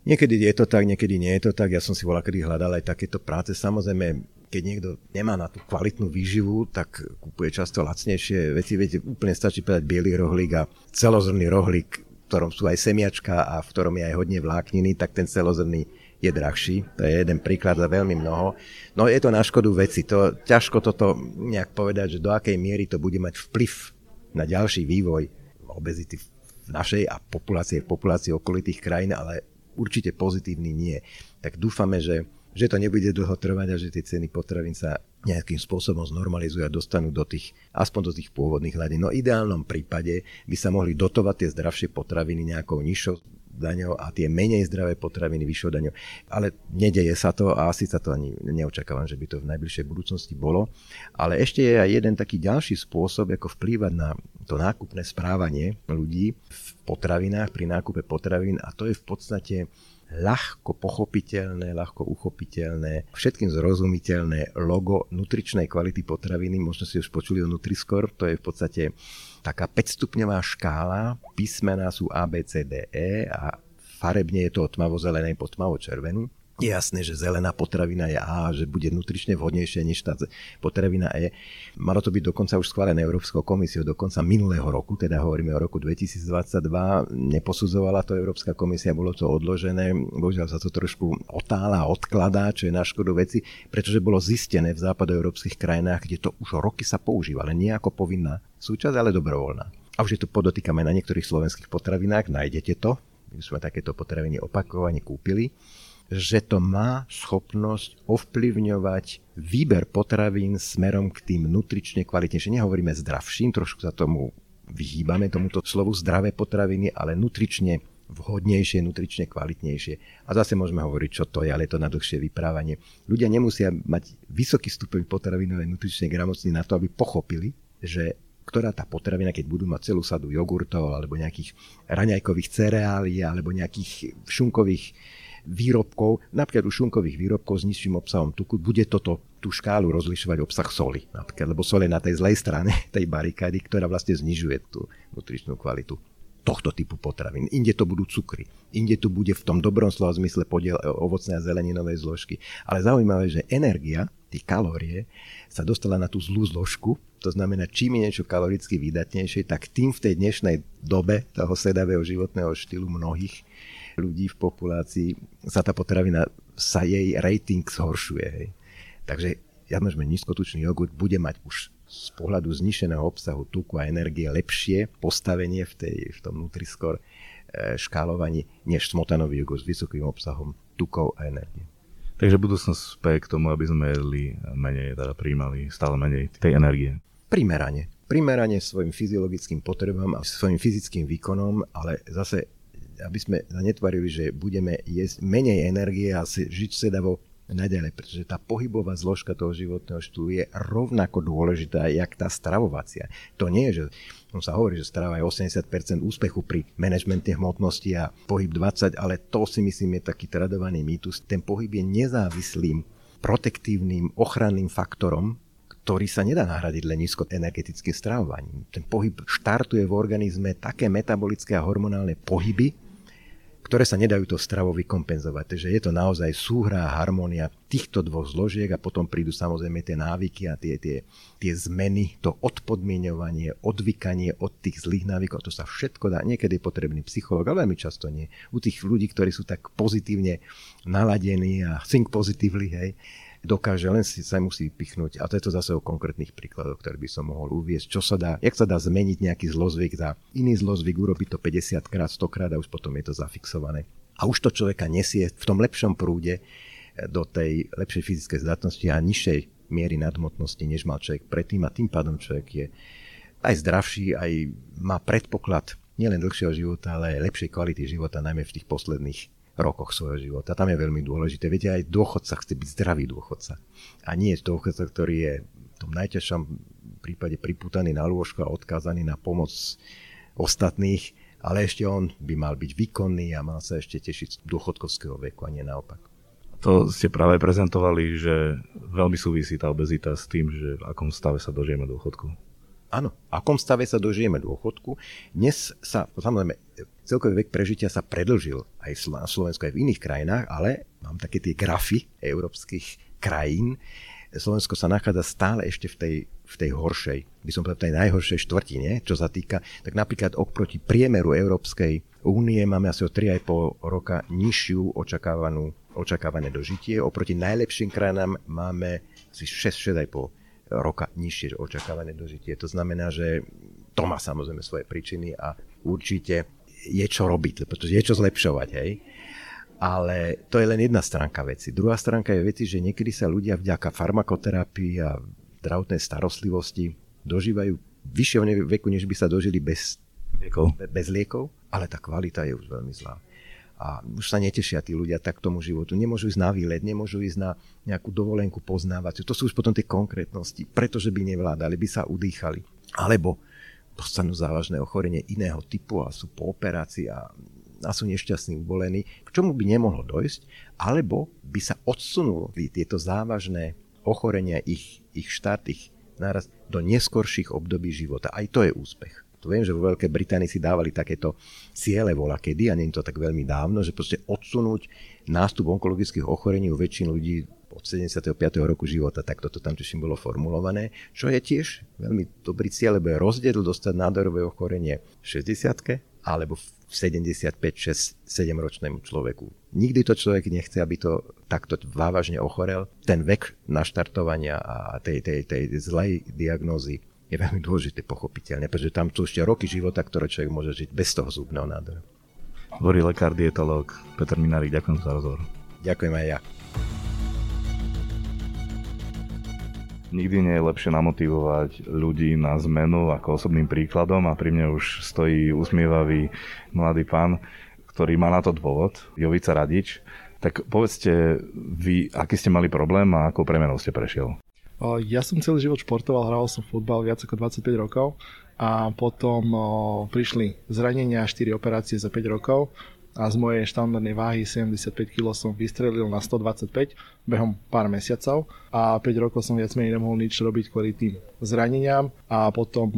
S3: Niekedy je to tak, niekedy nie je to tak. Ja som si volal, kedy hľadal aj takéto práce. Samozrejme, keď niekto nemá na tú kvalitnú výživu, tak kupuje často lacnejšie veci. Viete, úplne stačí povedať biely rohlík a celozrný rohlík, v ktorom sú aj semiačka a v ktorom je aj hodne vlákniny, tak ten celozrný je drahší. To je jeden príklad za veľmi mnoho. No je to na škodu veci. To, ťažko toto nejak povedať, že do akej miery to bude mať vplyv na ďalší vývoj obezity v našej a populácie, v populácii okolitých krajín, ale určite pozitívny nie. Tak dúfame, že, že to nebude dlho trvať a že tie ceny potravín sa nejakým spôsobom znormalizujú a dostanú do tých, aspoň do tých pôvodných hladín. No v ideálnom prípade by sa mohli dotovať tie zdravšie potraviny nejakou nižšou daňou a tie menej zdravé potraviny vyššou daňou. Ale nedeje sa to a asi sa to ani neočakávam, že by to v najbližšej budúcnosti bolo. Ale ešte je aj jeden taký ďalší spôsob, ako vplývať na to nákupné správanie ľudí v potravinách, pri nákupe potravín a to je v podstate ľahko pochopiteľné, ľahko uchopiteľné, všetkým zrozumiteľné logo nutričnej kvality potraviny. Možno si už počuli o Nutriscore, to je v podstate taká 5-stupňová škála, písmená sú A, B, C, D, E a farebne je to od tmavo-zelenej po tmavo-červenú je jasné, že zelená potravina je A, že bude nutrične vhodnejšia než tá potravina E. Malo to byť dokonca už schválené Európskou komisiou do konca minulého roku, teda hovoríme o roku 2022. Neposudzovala to Európska komisia, bolo to odložené. Bohužiaľ sa to trošku otála, odkladá, čo je na škodu veci, pretože bolo zistené v západoeurópskych krajinách, kde to už roky sa používa, ale nie ako povinná súčasť, ale dobrovoľná. A už je to podotýkame na niektorých slovenských potravinách, nájdete to, my sme takéto potraviny opakovane kúpili že to má schopnosť ovplyvňovať výber potravín smerom k tým nutrične kvalitnejším. Nehovoríme zdravším, trošku sa tomu vyhýbame, tomuto slovu zdravé potraviny, ale nutrične vhodnejšie, nutrične kvalitnejšie. A zase môžeme hovoriť, čo to je, ale je to na dlhšie vyprávanie. Ľudia nemusia mať vysoký stupeň potravinovej nutričnej gramotnosti na to, aby pochopili, že ktorá tá potravina, keď budú mať celú sadu jogurtov alebo nejakých raňajkových cereálií alebo nejakých šunkových výrobkov, napríklad u šunkových výrobkov s nižším obsahom tuku, bude toto tú škálu rozlišovať obsah soli. Napríklad, lebo sol je na tej zlej strane tej barikády, ktorá vlastne znižuje tú nutričnú kvalitu tohto typu potravín. Inde to budú cukry. Inde tu bude v tom dobrom slova zmysle podiel ovocnej a zeleninovej zložky. Ale zaujímavé, že energia, tie kalórie, sa dostala na tú zlú zložku. To znamená, čím je niečo kaloricky vydatnejšie, tak tým v tej dnešnej dobe toho sedavého životného štýlu mnohých ľudí v populácii sa tá potravina, sa jej rating zhoršuje. Hej. Takže ja môžeme nízkotučný jogurt bude mať už z pohľadu znišeného obsahu tuku a energie lepšie postavenie v, tej, v tom Nutriscore škálovaní než smotanový jogurt s vysokým obsahom tukov a energie.
S1: Takže budúcnosť speje k tomu, aby sme jedli menej, teda príjmali stále menej tej energie.
S3: Primerane. Primerane svojim fyziologickým potrebám a svojim fyzickým výkonom, ale zase aby sme netvarili, že budeme jesť menej energie a žiť sedavo naďalej, pretože tá pohybová zložka toho životného štýlu je rovnako dôležitá, jak tá stravovacia. To nie je, že on sa hovorí, že strava je 80% úspechu pri manažmente hmotnosti a pohyb 20, ale to si myslím je taký tradovaný mýtus. Ten pohyb je nezávislým, protektívnym, ochranným faktorom, ktorý sa nedá nahradiť len nízkoenergetickým stravovaním. Ten pohyb štartuje v organizme také metabolické a hormonálne pohyby, ktoré sa nedajú to stravou vykompenzovať. Takže je to naozaj súhra a harmónia týchto dvoch zložiek a potom prídu samozrejme tie návyky a tie, tie, tie zmeny, to odpodmienovanie, odvykanie od tých zlých návykov. To sa všetko dá. Niekedy je potrebný psychológ, ale veľmi často nie. U tých ľudí, ktorí sú tak pozitívne naladení a think positively, hej, dokáže, len si sa musí pichnúť. A to je to zase o konkrétnych príkladoch, ktoré by som mohol uviezť. Čo sa dá, jak sa dá zmeniť nejaký zlozvyk za iný zlozvyk, urobiť to 50 krát, 100 krát a už potom je to zafixované. A už to človeka nesie v tom lepšom prúde do tej lepšej fyzickej zdatnosti a nižšej miery nadmotnosti, než mal človek predtým a tým pádom človek je aj zdravší, aj má predpoklad nielen dlhšieho života, ale aj lepšej kvality života, najmä v tých posledných rokoch svojho života. Tam je veľmi dôležité. Viete, aj dôchodca chce byť zdravý dôchodca. A nie dôchodca, ktorý je v tom najťažšom prípade priputaný na lôžko a odkázaný na pomoc ostatných, ale ešte on by mal byť výkonný a mal sa ešte tešiť z dôchodkovského veku a nie naopak.
S1: To ste práve prezentovali, že veľmi súvisí tá obezita s tým, že v akom stave sa dožijeme dôchodku.
S3: Áno, v akom stave sa dožijeme dôchodku. Dnes sa, samozrejme, celkový vek prežitia sa predlžil aj na Slovensku, aj v iných krajinách, ale mám také tie grafy európskych krajín. Slovensko sa nachádza stále ešte v tej, v tej horšej, by som povedal, tej najhoršej štvrtine, čo sa týka, tak napríklad oproti priemeru Európskej únie máme asi o 3,5 roka nižšiu očakávanú, očakávané dožitie. Oproti najlepším krajinám máme asi 6-6,5 roka nižšie očakávané dožitie. To znamená, že to má samozrejme svoje príčiny a určite je čo robiť, pretože je čo zlepšovať, hej. Ale to je len jedna stránka veci. Druhá stránka je veci, že niekedy sa ľudia vďaka farmakoterapii a zdravotnej starostlivosti dožívajú vyššieho veku, než by sa dožili bez bez liekov, ale tá kvalita je už veľmi zlá. A už sa netešia tí ľudia tak tomu životu. Nemôžu ísť na výlet, nemôžu ísť na nejakú dovolenku poznávať. To sú už potom tie konkrétnosti, pretože by nevládali, by sa udýchali. Alebo dostanú závažné ochorenie iného typu a sú po operácii a, a sú nešťastní, ubolení, k čomu by nemohlo dojsť, alebo by sa odsunuli tieto závažné ochorenia, ich, ich štát, ich náraz do neskorších období života. Aj to je úspech. To viem, že vo Veľkej Británii si dávali takéto ciele vola kedy, a nie je to tak veľmi dávno, že proste odsunúť nástup onkologických ochorení u väčšiny ľudí od 75. roku života, tak toto tam tuším bolo formulované, čo je tiež veľmi dobrý cieľ, lebo je rozdiel dostať nádorové ochorenie v 60 alebo v 75, 6, 7 ročnému človeku. Nikdy to človek nechce, aby to takto vávažne ochorel. Ten vek naštartovania a tej, tej, tej zlej diagnózy je veľmi dôležité pochopiteľne, pretože tam sú ešte roky života, ktoré človek môže žiť bez toho zubného nádoru.
S1: Hovorí lekár, dietolog Peter Minárik, ďakujem za rozhovor.
S3: Ďakujem aj ja.
S1: Nikdy nie je lepšie namotivovať ľudí na zmenu ako osobným príkladom a pri mne už stojí usmievavý mladý pán, ktorý má na to dôvod, Jovica Radič. Tak povedzte vy, aký ste mali problém a akou premenou ste prešiel?
S5: Ja som celý život športoval, hral som futbal viac ako 25 rokov a potom prišli zranenia 4 operácie za 5 rokov a z mojej štandardnej váhy 75 kg som vystrelil na 125 behom pár mesiacov a 5 rokov som viac menej nemohol nič robiť kvôli tým zraneniam a potom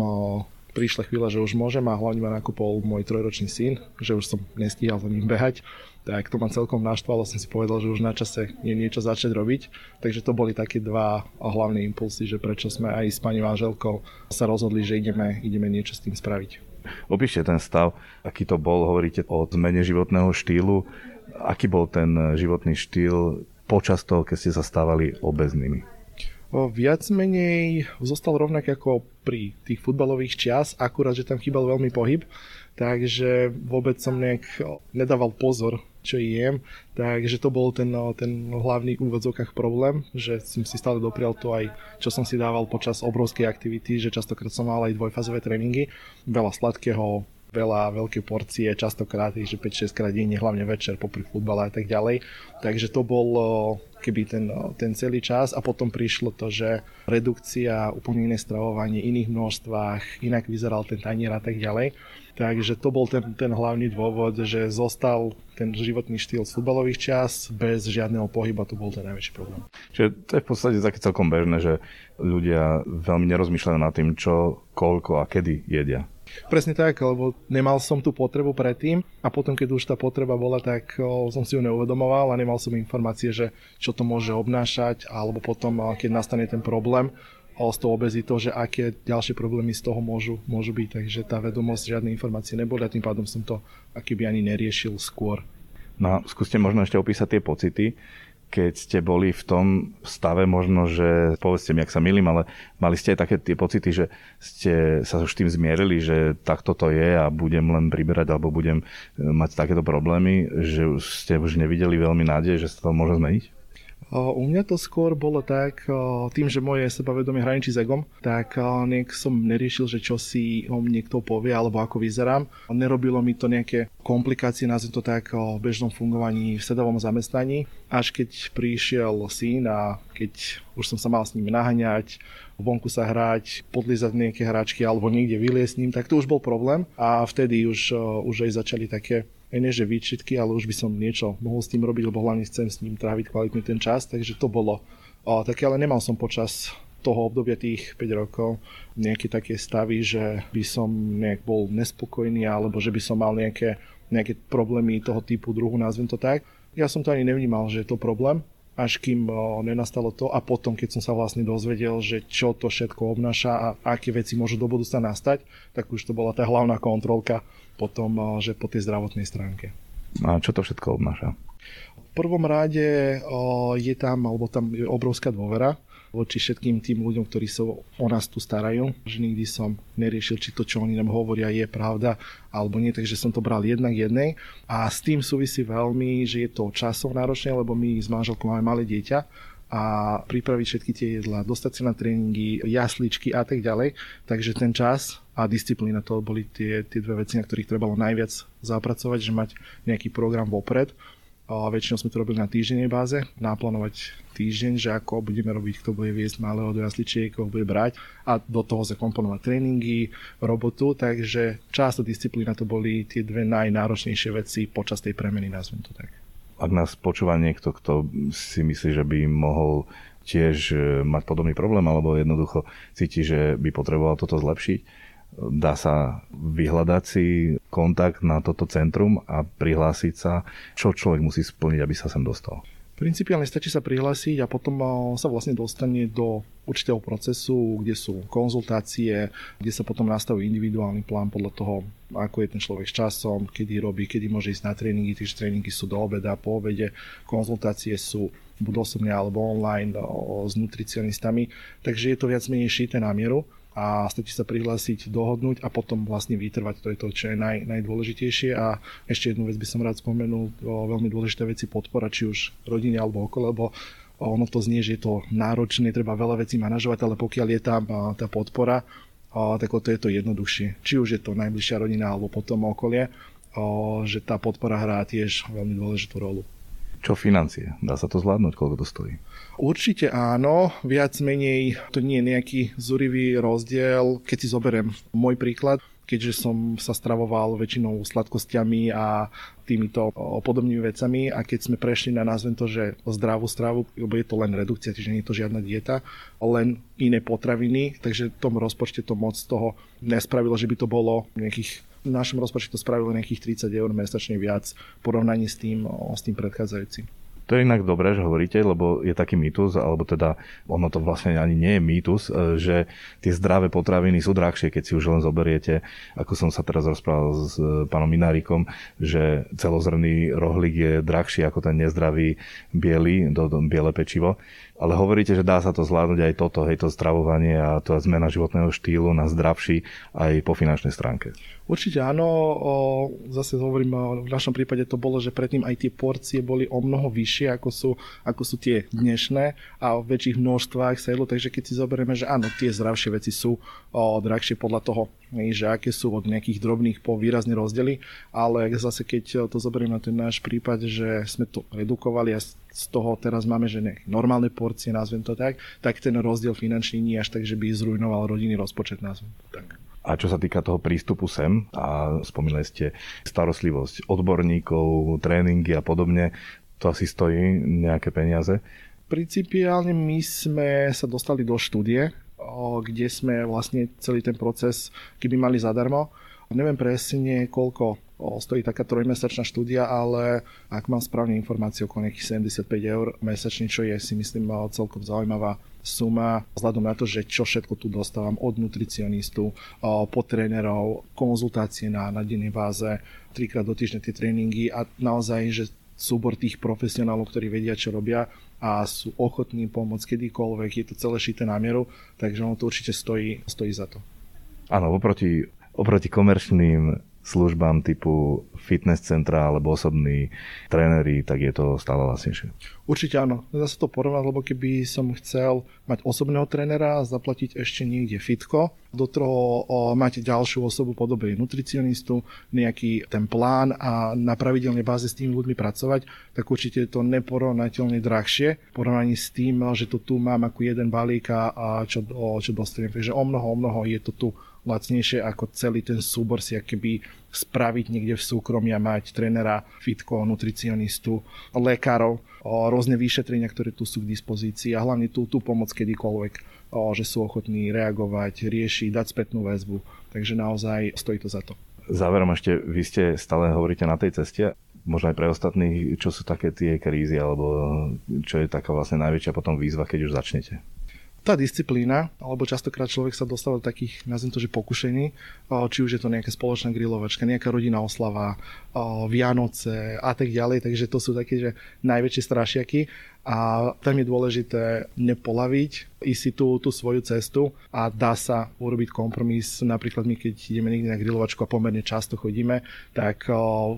S5: prišla chvíľa, že už môžem a hlavne ma nakúpol môj trojročný syn, že už som nestíhal za ním behať, tak to ma celkom naštvalo, som si povedal, že už na čase je niečo začať robiť. Takže to boli také dva hlavné impulsy, že prečo sme aj s pani manželkou sa rozhodli, že ideme, ideme niečo s tým spraviť.
S1: Opíšte ten stav, aký to bol, hovoríte o zmene životného štýlu. Aký bol ten životný štýl počas toho, keď ste sa stávali obeznými?
S5: Viac menej zostal rovnaký ako pri tých futbalových čias, akurát, že tam chýbal veľmi pohyb, takže vôbec som nejak nedával pozor čo jem. Takže to bol ten, ten hlavný v problém, že som si stále doprial to aj, čo som si dával počas obrovskej aktivity, že častokrát som mal aj dvojfázové tréningy, veľa sladkého, veľa veľké porcie, častokrát, že 5-6 krát denne, hlavne večer popri futbale a tak ďalej. Takže to bol keby ten, ten celý čas a potom prišlo to, že redukcia, úplne iné stravovanie, iných množstvách, inak vyzeral ten tanier a tak ďalej. Takže to bol ten, ten hlavný dôvod, že zostal ten životný štýl z futbalových čas bez žiadneho pohyba, to bol ten najväčší problém.
S1: Čiže to je v podstate také celkom bežné, že ľudia veľmi nerozmýšľajú nad tým, čo, koľko a kedy jedia.
S5: Presne tak, lebo nemal som tú potrebu predtým a potom, keď už tá potreba bola, tak som si ju neuvedomoval a nemal som informácie, že čo to môže obnášať, alebo potom, keď nastane ten problém, s tou obezitou, že aké ďalšie problémy z toho môžu, môžu byť. Takže tá vedomosť, žiadne informácie neboli a tým pádom som to akýby ani neriešil skôr.
S1: No skúste možno ešte opísať tie pocity, keď ste boli v tom stave možno, že povedzte mi, ak sa milím, ale mali ste aj také tie pocity, že ste sa už tým zmierili, že takto to je a budem len priberať alebo budem mať takéto problémy, že ste už nevideli veľmi nádej, že sa to môže zmeniť?
S5: U mňa to skôr bolo tak, tým, že moje sebavedomie hraničí s egom, tak nejak som neriešil, že čo si o mne kto povie alebo ako vyzerám. Nerobilo mi to nejaké komplikácie, nazvem to tak, o bežnom fungovaní v sedovom zamestnaní. Až keď prišiel syn a keď už som sa mal s ním naháňať, vonku sa hrať, podlízať nejaké hračky alebo niekde vyliesť s ním, tak to už bol problém. A vtedy už, už aj začali také aj nie že výčitky, ale už by som niečo mohol s tým robiť, lebo hlavne chcem s ním tráviť kvalitný ten čas, takže to bolo o, také, ale nemal som počas toho obdobia tých 5 rokov nejaké také stavy, že by som nejak bol nespokojný alebo že by som mal nejaké, nejaké problémy toho typu druhu, nazvem to tak. Ja som to ani nevnímal, že je to problém, až kým o, nenastalo to a potom, keď som sa vlastne dozvedel, že čo to všetko obnáša a aké veci môžu do budúcna nastať, tak už to bola tá hlavná kontrolka potom, že po tej zdravotnej stránke.
S1: A čo to všetko obnáša?
S5: V prvom rade je tam, alebo tam je obrovská dôvera voči všetkým tým ľuďom, ktorí sa o nás tu starajú. Že nikdy som neriešil, či to, čo oni nám hovoria, je pravda alebo nie, takže som to bral jednak jednej. A s tým súvisí veľmi, že je to časov náročné, lebo my s manželkou máme malé dieťa a pripraviť všetky tie jedlá, dostať sa na tréningy, jasličky a tak ďalej. Takže ten čas a disciplína to boli tie, tie dve veci, na ktorých trebalo najviac zapracovať, že mať nejaký program vopred. Väčšinou sme to robili na týždennej báze, naplánovať týždeň, že ako budeme robiť, kto bude viesť malého do jasličiek, koho bude brať. A do toho zakomponovať tréningy, robotu, takže čas a disciplína to boli tie dve najnáročnejšie veci počas tej premeny, nazvem to tak.
S1: Ak nás počúva niekto, kto si myslí, že by mohol tiež e, mať podobný problém alebo jednoducho cíti, že by potreboval toto zlepšiť, dá sa vyhľadať si kontakt na toto centrum a prihlásiť sa, čo človek musí splniť, aby sa sem dostal.
S5: Principiálne stačí sa prihlásiť a potom sa vlastne dostane do určitého procesu, kde sú konzultácie, kde sa potom nastaví individuálny plán podľa toho, ako je ten človek s časom, kedy robí, kedy môže ísť na tréningy. Tie tréningy sú do obeda, po obede, konzultácie sú buď osobne alebo online s nutricionistami, takže je to viac menej šité na mieru a stačí sa prihlásiť, dohodnúť a potom vlastne vytrvať. To je to, čo je naj, najdôležitejšie. A ešte jednu vec by som rád spomenul, o veľmi dôležité veci podpora, či už rodine alebo okolo, lebo ono to znie, že je to náročné, treba veľa vecí manažovať, ale pokiaľ je tam tá podpora, tak to je to jednoduchšie. Či už je to najbližšia rodina alebo potom okolie, že tá podpora hrá tiež veľmi dôležitú rolu.
S1: Čo financie? Dá sa to zvládnuť? Koľko to stojí?
S5: Určite áno, viac menej to nie je nejaký zurivý rozdiel. Keď si zoberiem môj príklad, keďže som sa stravoval väčšinou sladkosťami a týmito podobnými vecami a keď sme prešli na nazvem to, že zdravú stravu, lebo je to len redukcia, čiže nie je to žiadna dieta, len iné potraviny, takže v tom rozpočte to moc toho nespravilo, že by to bolo nejakých v našom rozpočte to spravilo nejakých 30 eur mesačne viac v porovnaní s tým, s tým predchádzajúcim.
S1: To je inak dobré, že hovoríte, lebo je taký mýtus, alebo teda ono to vlastne ani nie je mýtus, e, že tie zdravé potraviny sú drahšie, keď si už len zoberiete, ako som sa teraz rozprával s e, pánom Minárikom, že celozrný rohlík je drahší ako ten nezdravý biely, do, do, biele pečivo. Ale hovoríte, že dá sa to zvládnuť aj toto, hej, to stravovanie a to zmena životného štýlu na zdravší aj po finančnej stránke.
S5: Určite áno, o, zase hovorím, o, v našom prípade to bolo, že predtým aj tie porcie boli o mnoho vyššie, ako sú, ako sú tie dnešné a v väčších množstvách sa jedlo, takže keď si zoberieme, že áno, tie zdravšie veci sú o, drahšie podľa toho, že aké sú od nejakých drobných po výrazne rozdiely, ale zase keď to zoberieme na ten náš prípad, že sme to redukovali a z toho teraz máme, že nejaké normálne porcie, nazvem to tak, tak ten rozdiel finančný nie až tak, že by zrujnoval rodinný rozpočet, nazvem to tak.
S1: A čo sa týka toho prístupu sem, a spomínali ste starostlivosť odborníkov, tréningy a podobne, to asi stojí nejaké peniaze?
S5: Principiálne my sme sa dostali do štúdie, kde sme vlastne celý ten proces, keby mali zadarmo. Neviem presne, koľko stojí taká trojmesačná štúdia, ale ak mám správne informácie, okolo nejakých 75 eur mesačne, čo je si myslím celkom zaujímavá suma vzhľadom na to, že čo všetko tu dostávam od nutricionistu, po trénerov, konzultácie na, na dennej báze, trikrát do týždňa tie tréningy a naozaj, že súbor tých profesionálov, ktorí vedia, čo robia a sú ochotní pomôcť kedykoľvek, je to celé šité na mieru, takže ono to určite stojí, stojí za to.
S1: Áno, oproti, oproti komerčným službám typu fitness centra alebo osobní tréneri, tak je to stále lacnejšie.
S5: Určite áno. Dá sa to porovnať, lebo keby som chcel mať osobného trénera zaplatiť ešte niekde fitko, do toho máte ďalšiu osobu podobej nutricionistu, nejaký ten plán a na pravidelnej báze s tými ľuďmi pracovať, tak určite je to neporovnateľne drahšie v porovnaní s tým, že to tu mám ako jeden balík a čo, čo dostanem. Takže o mnoho, o mnoho je to tu lacnejšie ako celý ten súbor si keby spraviť niekde v súkromí a mať trénera, fitko, nutricionistu, lekárov, rôzne vyšetrenia, ktoré tu sú k dispozícii a hlavne tú, tú pomoc kedykoľvek, že sú ochotní reagovať, riešiť, dať spätnú väzbu. Takže naozaj stojí to za to.
S1: Záverom ešte, vy ste stále hovoríte na tej ceste, možno aj pre ostatných, čo sú také tie krízy, alebo čo je taká vlastne najväčšia potom výzva, keď už začnete?
S5: Tá disciplína, alebo častokrát človek sa dostáva do takých, nazvem to, že pokušení, či už je to nejaká spoločná grilovačka, nejaká rodinná oslava, Vianoce a tak ďalej, takže to sú také, že najväčšie strašiaky a tam je dôležité nepolaviť, ísť si tú, tú svoju cestu a dá sa urobiť kompromis. Napríklad my, keď ideme niekde na grilovačku a pomerne často chodíme, tak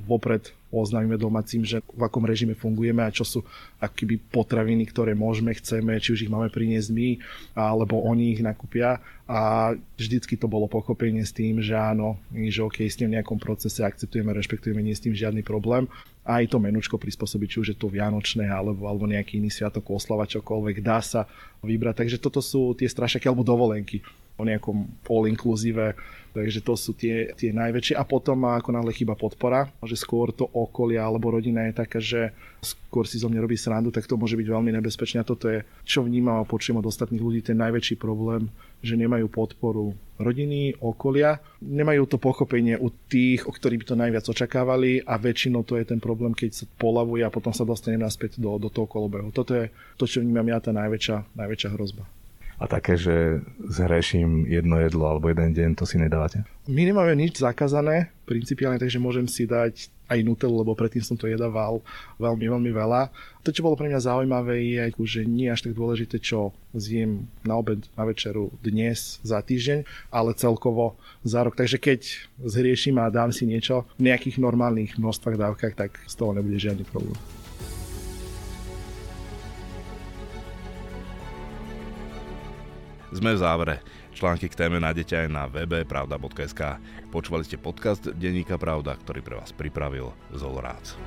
S5: vopred oznámime domácim, že v akom režime fungujeme a čo sú akýby potraviny, ktoré môžeme, chceme, či už ich máme priniesť my, alebo oni ich nakúpia a vždycky to bolo pochopenie s tým, že áno, že OK, s tým nejakom procese akceptujeme, rešpektujeme, nie s tým žiadny problém. A aj to menučko prispôsobiť, či už je to vianočné alebo, alebo nejaký iný sviatok, oslava, čokoľvek, dá sa vybrať. Takže toto sú tie strašaky alebo dovolenky o nejakom all inclusive, takže to sú tie, tie najväčšie. A potom ako náhle chyba podpora, že skôr to okolia alebo rodina je taká, že skôr si zo mňa robí srandu, tak to môže byť veľmi nebezpečné. A toto je, čo vnímam a počujem od ostatných ľudí, ten najväčší problém, že nemajú podporu rodiny, okolia, nemajú to pochopenie u tých, o ktorých by to najviac očakávali a väčšinou to je ten problém, keď sa polavuje a potom sa dostane naspäť do, do toho kolobehu. Toto je to, čo vnímam ja, tá najväčšia, najväčšia hrozba
S1: a také, že zhreším jedno jedlo alebo jeden deň, to si nedávate?
S5: My nemáme nič zakázané, principiálne, takže môžem si dať aj Nutellu, lebo predtým som to jedával veľmi, veľmi veľa. To, čo bolo pre mňa zaujímavé, je, že nie až tak dôležité, čo zjem na obed, na večeru dnes, za týždeň, ale celkovo za rok. Takže keď zhrieším a dám si niečo v nejakých normálnych množstvách dávkach, tak z toho nebude žiadny problém.
S6: Sme v závere. Články k téme nájdete aj na webe pravda.sk. Počúvali ste podcast Denníka Pravda, ktorý pre vás pripravil Zol Rác.